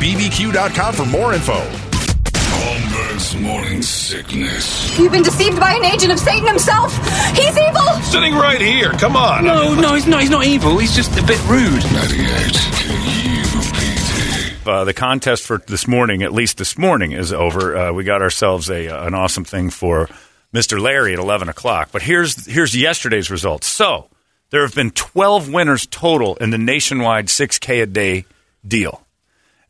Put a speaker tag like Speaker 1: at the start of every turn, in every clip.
Speaker 1: BBQ.com for more info.
Speaker 2: Holmberg's morning sickness.
Speaker 3: You've been deceived by an agent of Satan himself. He's evil.
Speaker 4: Sitting right here. Come on.
Speaker 5: No, no, he's not. He's not evil. He's just a bit rude.
Speaker 2: 98
Speaker 6: Uh, the contest for this morning, at least this morning, is over. Uh, we got ourselves a uh, an awesome thing for Mr. Larry at eleven o'clock. But here's here's yesterday's results. So there have been twelve winners total in the nationwide six k a day deal.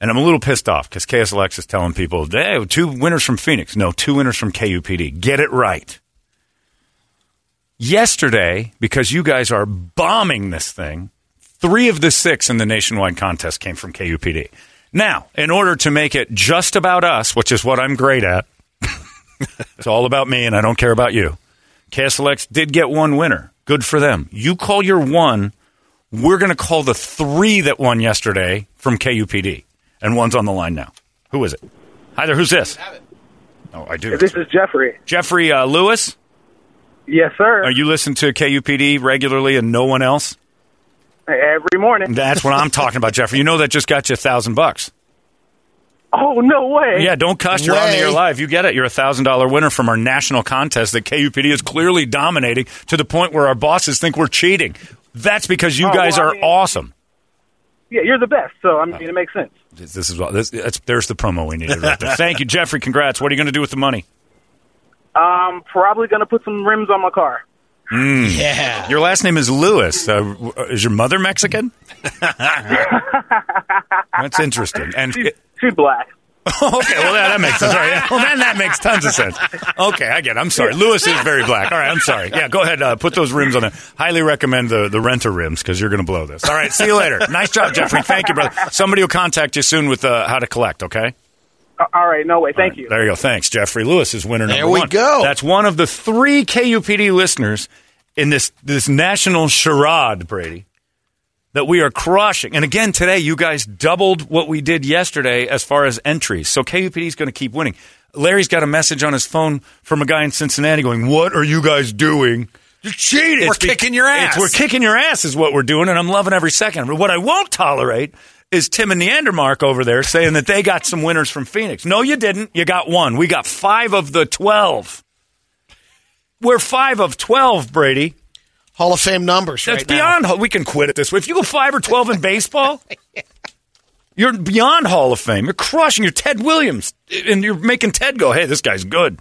Speaker 6: And I'm a little pissed off because KSLX is telling people, hey, two winners from Phoenix. No, two winners from KUPD. Get it right. Yesterday, because you guys are bombing this thing, three of the six in the nationwide contest came from KUPD. Now, in order to make it just about us, which is what I'm great at, it's all about me and I don't care about you. KSLX did get one winner. Good for them. You call your one. We're going to call the three that won yesterday from KUPD. And one's on the line now. Who is it? Hi there. Who's this? Oh, I do.
Speaker 7: This is Jeffrey.
Speaker 6: Jeffrey uh, Lewis.
Speaker 7: Yes, sir.
Speaker 6: Are you listen to KUPD regularly and no one else?
Speaker 7: Every morning.
Speaker 6: That's what I'm talking about, Jeffrey. You know that just got you a thousand bucks.
Speaker 7: Oh no way!
Speaker 6: Yeah, don't cuss. You're on the air live. You get it. You're a thousand dollar winner from our national contest that KUPD is clearly dominating to the point where our bosses think we're cheating. That's because you
Speaker 7: Oh,
Speaker 6: guys
Speaker 7: well, I
Speaker 6: are
Speaker 7: mean-
Speaker 6: awesome.
Speaker 7: Yeah, you're the best. So I mean, it makes sense.
Speaker 6: This, this is this, that's, there's the promo we needed right there. Thank you, Jeffrey. Congrats. What are you going to do with the money?
Speaker 7: I'm probably gonna put some rims on my car.
Speaker 8: Yeah.
Speaker 6: Your last name is Lewis. Uh, is your mother Mexican? That's interesting. And
Speaker 7: She's, she's black.
Speaker 6: okay, well that, that makes sense. All right, yeah. Well, then that makes tons of sense. Okay, I get it. I'm sorry. Lewis is very black. All right, I'm sorry. Yeah, go ahead. Uh, put those rims on there. Highly recommend the the renter rims because you're going to blow this. All right, see you later. Nice job, Jeffrey. Thank you, brother. Somebody will contact you soon with uh, how to collect. Okay.
Speaker 7: Uh, all right, no way. Thank
Speaker 6: All right,
Speaker 7: you.
Speaker 6: There you go. Thanks, Jeffrey. Lewis is winner number one.
Speaker 8: There we
Speaker 6: one.
Speaker 8: go.
Speaker 6: That's one of the three KUPD listeners in this this national charade, Brady, that we are crushing. And again, today you guys doubled what we did yesterday as far as entries. So KUPD is going to keep winning. Larry's got a message on his phone from a guy in Cincinnati going, "What are you guys doing?"
Speaker 8: You're cheating. We're
Speaker 6: be-
Speaker 8: kicking your ass.
Speaker 6: it's- we're kicking your ass is what we're doing, and I'm loving every second. But what I won't tolerate is Tim and Neandermark over there saying that they got some winners from Phoenix. No, you didn't. You got one. We got five of the twelve. We're five of twelve, Brady.
Speaker 8: Hall of Fame numbers
Speaker 6: That's
Speaker 8: right now.
Speaker 6: beyond. We can quit it this way. If you go five or twelve in baseball, you're beyond Hall of Fame. You're crushing. You're Ted Williams, and you're making Ted go, "Hey, this guy's good."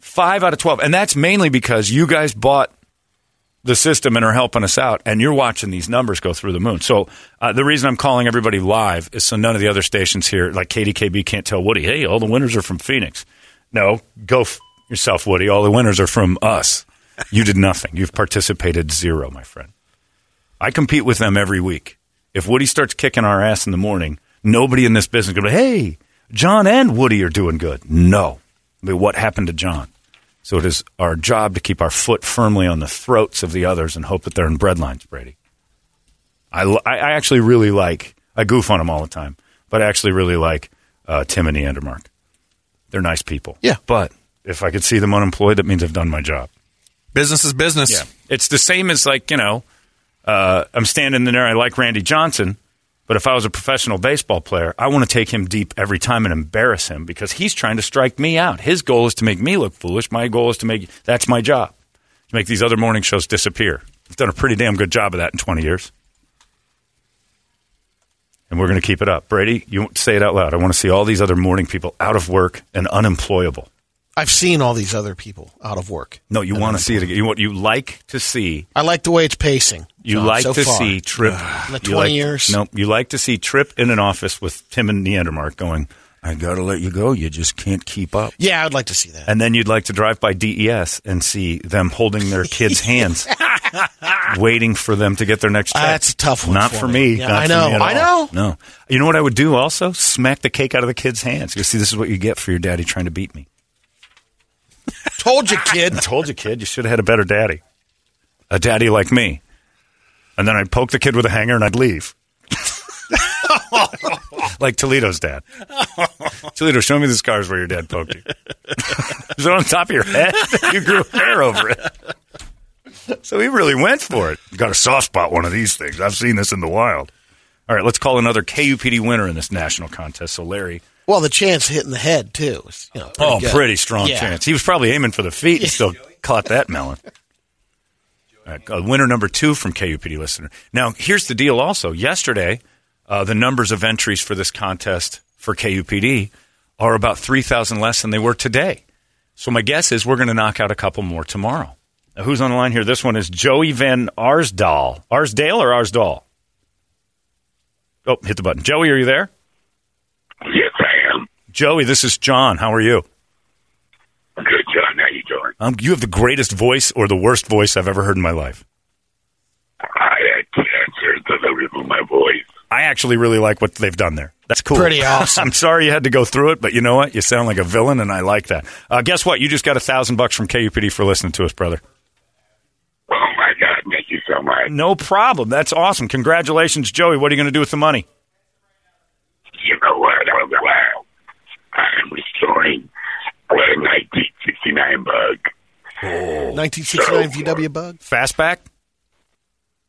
Speaker 6: Five out of twelve, and that's mainly because you guys bought the system and are helping us out, and you're watching these numbers go through the moon. So uh, the reason I'm calling everybody live is so none of the other stations here, like KDKB, can't tell Woody, "Hey, all the winners are from Phoenix." No, go f- yourself, Woody. All the winners are from us. You did nothing. You've participated zero, my friend. I compete with them every week. If Woody starts kicking our ass in the morning, nobody in this business going to hey, John and Woody are doing good. No. I mean, what happened to John? So it is our job to keep our foot firmly on the throats of the others and hope that they're in breadlines, Brady. I, I actually really like, I goof on them all the time, but I actually really like uh, Tim and Neandermark. They're nice people.
Speaker 8: Yeah.
Speaker 6: But if I could see them unemployed, that means I've done my job.
Speaker 4: Business is business.
Speaker 6: Yeah. It's the same as like, you know, uh, I'm standing in there, I like Randy Johnson, but if I was a professional baseball player, I want to take him deep every time and embarrass him because he's trying to strike me out. His goal is to make me look foolish. My goal is to make, that's my job, to make these other morning shows disappear. I've done a pretty damn good job of that in 20 years. And we're going to keep it up. Brady, you say it out loud. I want to see all these other morning people out of work and unemployable.
Speaker 8: I've seen all these other people out of work.
Speaker 6: No, you want to see it again. You want you like to see
Speaker 8: I like the way it's pacing.
Speaker 6: You
Speaker 8: John,
Speaker 6: like
Speaker 8: so
Speaker 6: to
Speaker 8: far.
Speaker 6: see Trip.
Speaker 8: In the 20
Speaker 6: like-
Speaker 8: years.
Speaker 6: No, you like to see Trip in an office with Tim and Neandermark going, I got to let you go. You just can't keep up.
Speaker 8: Yeah, I'd like to see that.
Speaker 6: And then you'd like to drive by DES and see them holding their kids' hands, waiting for them to get their next check.
Speaker 8: That's a tough one
Speaker 6: Not
Speaker 8: for me.
Speaker 6: me.
Speaker 8: Yeah,
Speaker 6: Not
Speaker 8: I know. I know.
Speaker 6: No. You know what I would do also? Smack the cake out of the kids' hands. You see, this is what you get for your daddy trying to beat me.
Speaker 8: Told you, kid.
Speaker 6: I told you, kid, you should have had a better daddy. A daddy like me. And then I'd poke the kid with a hanger and I'd leave. like Toledo's dad. Toledo, show me the scars where your dad poked you. Is it on top of your head? you grew hair over it. So he really went for it. Got a soft spot, one of these things. I've seen this in the wild. All right, let's call another KUPD winner in this national contest. So, Larry.
Speaker 8: Well, the chance hitting the head too. is, You know, pretty
Speaker 6: Oh,
Speaker 8: good.
Speaker 6: pretty strong
Speaker 8: Yeah.
Speaker 6: chance. He was probably aiming for the feet and still caught that melon. All right, uh, winner number two from KUPD listener. Now, here's the deal also. Yesterday, uh, the numbers of entries for this contest for KUPD are about 3,000 less than they were today. So my guess is we're going to knock out a couple more tomorrow. Now, who's on the line here? This one is Joey Van Arsdal. Arsdale or Arsdal? Oh, hit the button. Joey, are you there?
Speaker 2: Yes, I am.
Speaker 6: Joey, this is John. How are you?
Speaker 2: I'm good, John. How you doing?
Speaker 6: Um, you have the greatest voice or the worst voice I've ever heard in my life.
Speaker 2: I had cancer, so they removed my voice.
Speaker 6: I actually really like what they've done there. That's cool.
Speaker 8: Pretty awesome.
Speaker 6: I'm sorry you had to go through it, but you know what? You sound like a villain, and I like that. Uh, guess what? You just got a thousand bucks from KUPD for listening to us, brother.
Speaker 2: Oh my God! Thank you so much.
Speaker 6: No problem. That's awesome. Congratulations, Joey. What are you going to do with the money?
Speaker 2: You know what? Wow. I'm restoring a 1969 bug.
Speaker 8: 1969 VW bug.
Speaker 6: Fastback?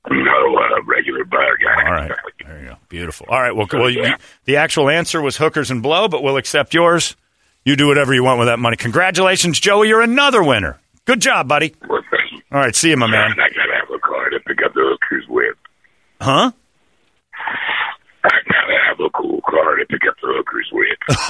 Speaker 2: No, uh, regular bug.
Speaker 6: All right. There you go. Beautiful. All right. Well, well you, the actual answer was hookers and blow, but we'll accept yours. You do whatever you want with that money. Congratulations, Joey. You're another winner. Good job, buddy.
Speaker 2: Well.
Speaker 6: All right. See you, my man.
Speaker 2: I gotta have a car to pick up the hookers with.
Speaker 6: Huh?
Speaker 2: I gotta have a cool car to pick up the hookers with.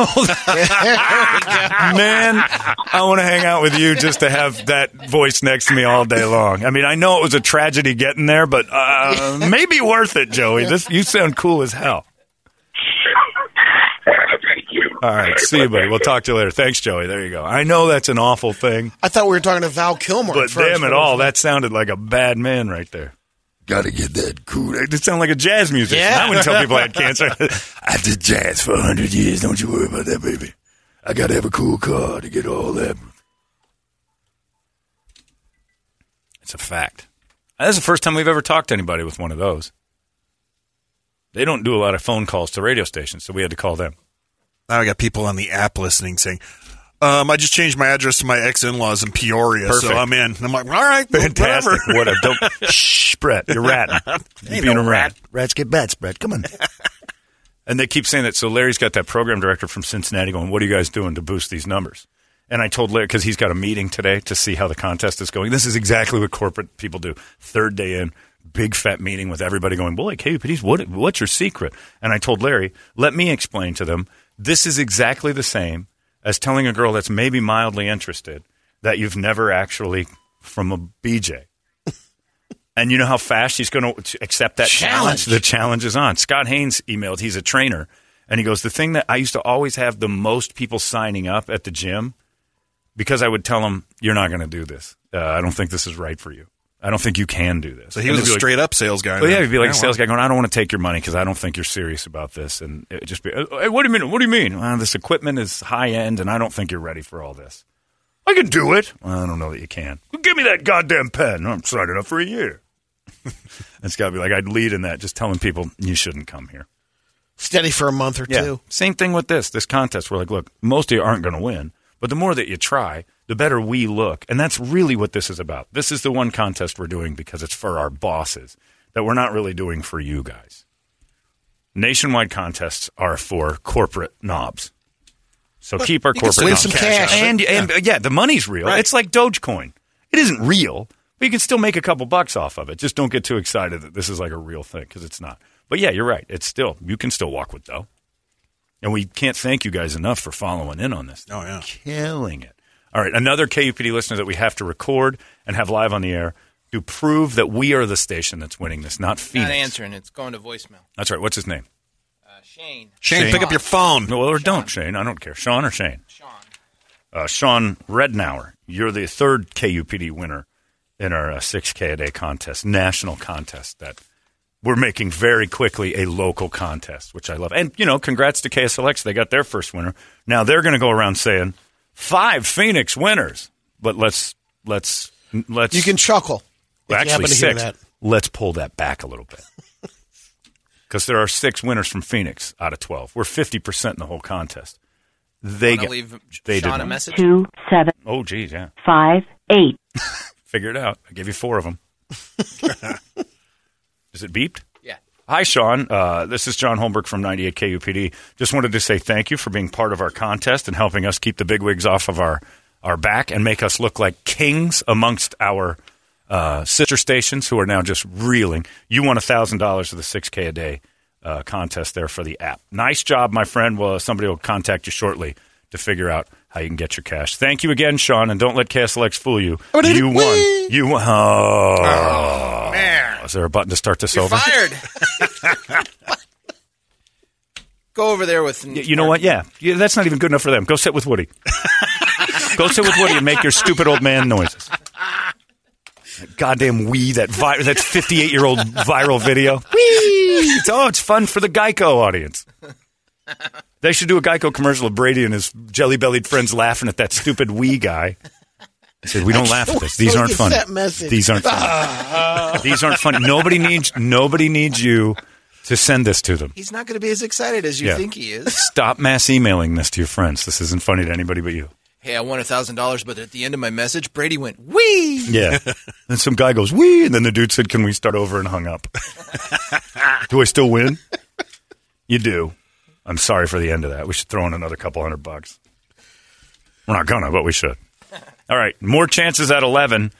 Speaker 6: Man, I want to hang out with you just to have that voice next to me all day long. I mean, I know it was a tragedy getting there, but uh, maybe worth it, Joey. This you sound cool as hell.
Speaker 2: thank you.
Speaker 6: All right, see you, buddy. We'll talk to you later. Thanks, Joey. There you go. I know that's an awful thing,
Speaker 8: I thought we were talking to Val Kilmer.
Speaker 6: but
Speaker 8: first,
Speaker 6: damn it all, that sounded like a bad man right there. Got to get that cool. It sounded like a jazz musician.
Speaker 8: Yeah.
Speaker 6: I wouldn't tell people I had cancer. I did jazz for a hundred years. Don't you worry about that, baby. I got to have a cool car to get all that. It's a fact. That's the first time we've ever talked to anybody with one of those. They don't do a lot of phone calls to radio stations, so we had to call them.
Speaker 4: Now I got people on the app listening saying, um, I just changed my address to my ex in laws in Peoria,
Speaker 6: Perfect.
Speaker 4: so I'm in. I'm like, all right, well,
Speaker 6: Fantastic.
Speaker 4: whatever.
Speaker 6: What a don't shh, Brett. You're ratting. You're
Speaker 4: Ain't
Speaker 6: being
Speaker 4: no
Speaker 6: a rat.
Speaker 4: rat.
Speaker 6: Rats get bats, Brett. Come on. and they keep saying that. So Larry's got that program director from Cincinnati going, "What are you guys doing to boost these numbers?" And I told Larry because he's got a meeting today to see how the contest is going. This is exactly what corporate people do. Third day in, big fat meeting with everybody going, "Boy, KUPD's what? What's your secret?" And I told Larry, "Let me explain to them. This is exactly the same as telling a girl that's maybe mildly interested that you've never actually from a BJ." And you know how fast she's going to accept that challenge?
Speaker 8: Challenge.
Speaker 6: The challenge is on. Scott Haynes emailed. He's a trainer, and he goes, "The thing that I used to always have the most people signing up at the gym because I would tell them, you're not going to do this. Uh, I don't think this is right for you. I don't think you can do this."
Speaker 4: So he
Speaker 6: And
Speaker 4: was a
Speaker 6: they'd like-
Speaker 4: straight up sales guy.
Speaker 6: well, yeah, he'd be like a sales guy going, I don't want to take your money because I don't think you're serious about this. And it just be, "Uh, hey, what do you mean? What do you mean? Well, this equipment is high end and I don't think you're ready for all this. I can do it. Well, I don't know that you can. Well, give me that goddamn pen. I'm signing up for a year. it's got to be like, I'd lead in that, just telling people you shouldn't come here.
Speaker 8: steady for a month or
Speaker 6: Yeah.
Speaker 8: two.
Speaker 6: Same thing with this, this contest. We're like, look, most of you aren't going to win, but the more that you try, the better we look. And that's really what this is about. This is the one contest we're doing because it's for our bosses that we're not really doing for you guys. Nationwide contests are for corporate knobs. So keep our
Speaker 4: can
Speaker 6: corporate knobs.
Speaker 4: some
Speaker 8: cash.
Speaker 6: And, and uh, yeah, the money's real.
Speaker 4: Right.
Speaker 6: It's like Dogecoin. It isn't real, but you can still make a couple bucks off of it. Just don't get too excited that this is like a real thing because it's not. But yeah, you're right. It's still you can still walk with dough. And we can't thank you guys enough for following in on this.
Speaker 4: Oh, yeah.
Speaker 6: Killing it. All right, another KUPD listener that we have to record and have live on the air to prove that we are the station that's winning this, not Phoenix.
Speaker 9: Not answering. It's going to voicemail.
Speaker 6: That's right. What's his name?
Speaker 9: Uh, Shane.
Speaker 4: Shane,
Speaker 6: Shane.
Speaker 4: pick up your phone.
Speaker 6: No, or don't, Shane. I don't care. Sean or Shane?
Speaker 9: Sean.
Speaker 6: Uh, Sean Rednauer, you're the third KUPD winner in our uh, 6K a day contest, national contest that we're making very quickly a local contest, which I love. And, you know, congrats to KSLX. They got their first winner. Now they're going to go around saying five Phoenix winners. But let's, let's, let's.
Speaker 8: You can chuckle.
Speaker 6: Well, actually,
Speaker 8: happen to hear
Speaker 6: six. Let's pull that back a little bit. Because there are six winners from Phoenix out of 12. We're 50% in the whole contest. They
Speaker 9: Wanna
Speaker 6: get.
Speaker 9: leave
Speaker 6: they
Speaker 9: Sean
Speaker 6: did
Speaker 9: a
Speaker 6: one.
Speaker 9: message?
Speaker 10: two seven
Speaker 6: Oh, geez, yeah.
Speaker 10: five eight.
Speaker 6: Figure it out. I gave you four of them. Is it beeped? Hi, Sean. Uh, this is John Holmberg from 98 KUPD. Just wanted to say thank you for being part of our contest and helping us keep the bigwigs off of our, our back and make us look like kings amongst our uh, sister stations who are now just reeling. You won $1,000 for the 6K a day uh, contest there for the app. Nice job, my friend. Well, somebody will contact you shortly to figure out how you can get your cash. Thank you again, Sean, and don't let KSLX fool you. You won. You won. Oh,
Speaker 4: man.
Speaker 6: Is there a button to start this
Speaker 9: You're
Speaker 6: over?
Speaker 9: fired. Go over there with.
Speaker 6: You know what? Yeah. yeah, that's not even good enough for them. Go sit with Woody. Go sit with Woody and make your stupid old man noises. That goddamn wee that vi- that fifty eight year old viral video. Wee. It's, oh, it's fun for the Geico audience. They should do a Geico commercial of Brady and his jelly bellied friends laughing at that stupid wee guy. I said, "We don't laugh at this. These aren't funny. These aren't funny. These aren't funny. Nobody needs nobody needs you to send this to them.
Speaker 9: He's not going to be as excited as you
Speaker 6: Yeah.
Speaker 9: think he is.
Speaker 6: Stop mass emailing this to your friends. This isn't funny to anybody but you.
Speaker 9: Hey, I won a thousand dollars, but at the end of my message, Brady went wee.
Speaker 6: Yeah. and some guy goes, wee. And then the dude said, can we start over and hung up. do I still win? You do. I'm sorry for the end of that. We should throw in another couple hundred bucks. We're not going to, but we should. All right. More chances at 11.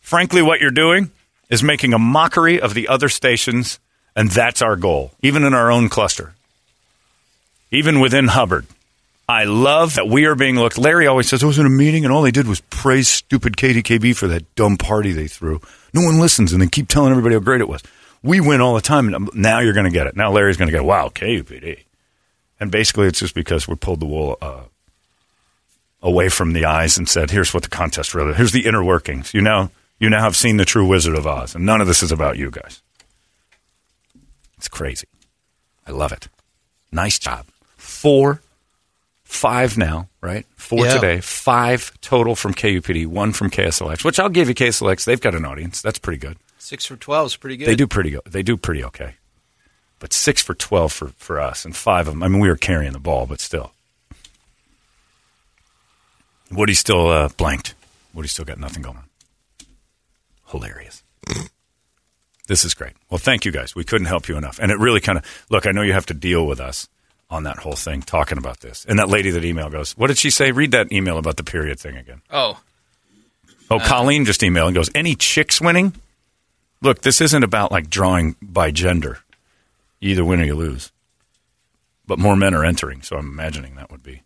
Speaker 6: Frankly, what you're doing is making a mockery of the other stations, and that's our goal, even in our own cluster, even within Hubbard. I love that we are being looked. Larry always says, I was in a meeting and all they did was praise stupid KDKB for that dumb party they threw. No one listens and they keep telling everybody how great it was. We win all the time. And now you're going to get it. Now Larry's going to go, wow, KUPD. And basically it's just because we pulled the wool uh, away from the eyes and said, here's what the contest really, here's the inner workings. You now, you now have seen the true Wizard of Oz. And none of this is about you guys. It's crazy. I love it. Nice job. Four five now, right? Four
Speaker 8: Yeah.
Speaker 6: today, five total from KUPD, one from KSLX, which I'll give you KSLX. They've got an audience. That's pretty good.
Speaker 9: Six for twelve is pretty good.
Speaker 6: They do pretty good. They do pretty okay. But six for 12 for, for us and five of them. I mean, we were carrying the ball, but still. Woody's still uh, blanked. Woody's still got nothing going on. Hilarious. this is great. Well, thank you guys. We couldn't help you enough. And it really kind of, look, I know you have to deal with us on that whole thing, talking about this. And that lady that email goes, what did she say? Read that email about the period thing again.
Speaker 9: Oh,
Speaker 6: Oh, uh, Colleen just emailed and goes, any chicks winning? Look, this isn't about like drawing by gender. You either win or you lose. But more men are entering, so I'm imagining that would be.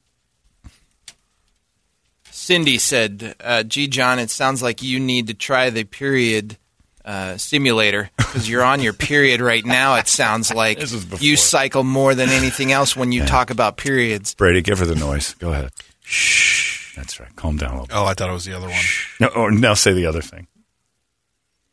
Speaker 9: Cindy said, uh, "Gee, John, it sounds like you need to try the period uh, simulator because you're on your period right now. It sounds like
Speaker 6: This is before.
Speaker 9: you cycle more than anything else when you talk about periods."
Speaker 6: Brady, give her the noise. Go ahead. Shh. That's right. Calm down a little bit.
Speaker 4: Oh, I thought it was the other one.
Speaker 6: No, or now say the other thing.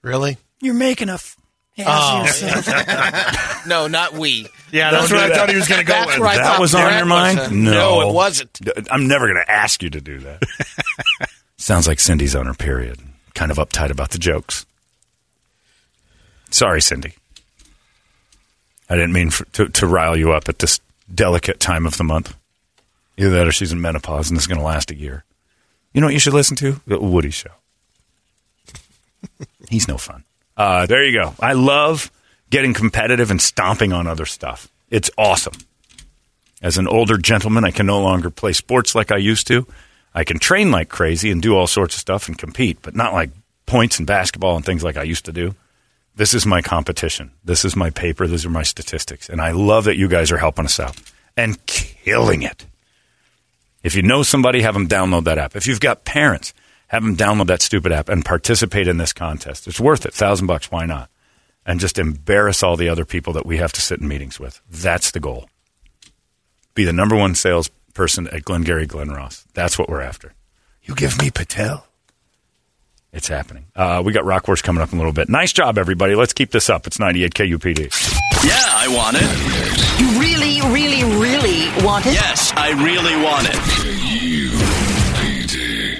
Speaker 8: Really?
Speaker 6: You're making a. F-
Speaker 8: Oh,
Speaker 9: No, not we.
Speaker 8: yeah.
Speaker 4: That's
Speaker 8: don't
Speaker 4: what I
Speaker 8: that.
Speaker 4: thought he was going to go
Speaker 8: That's
Speaker 4: with.
Speaker 8: where
Speaker 6: that was on your mind?
Speaker 8: was, uh,
Speaker 6: no.
Speaker 8: No, it wasn't.
Speaker 6: I'm never going to ask you to do that. Sounds like Cindy's on her period. Kind of uptight about the jokes. Sorry, Cindy. I didn't mean for, to, to rile you up at this delicate time of the month. Either that or she's in menopause and this is going to last a year. You know what you should listen to? The Woody Show. He's no fun. Uh, there you go. I love getting competitive and stomping on other stuff. It's awesome. As an older gentleman, I can no longer play sports like I used to. I can train like crazy and do all sorts of stuff and compete, but not like points and basketball and things like I used to do. This is my competition. This is my paper. These are my statistics. And I love that you guys are helping us out and killing it. If you know somebody, have them download that app. If you've got parents, have them download that stupid app and participate in this contest. It's worth it. Thousand bucks. Why not? And just embarrass all the other people that we have to sit in meetings with. That's the goal. Be the number one salesperson at Glengarry Glen Ross. That's what we're after. You give me Patel. It's happening. Uh, we got Rockhorse coming up in a little bit. Nice job, everybody. Let's keep this up. It's 98 KUPD.
Speaker 10: Yeah, I want it.
Speaker 11: You really, really, really want it?
Speaker 10: Yes, I really want it.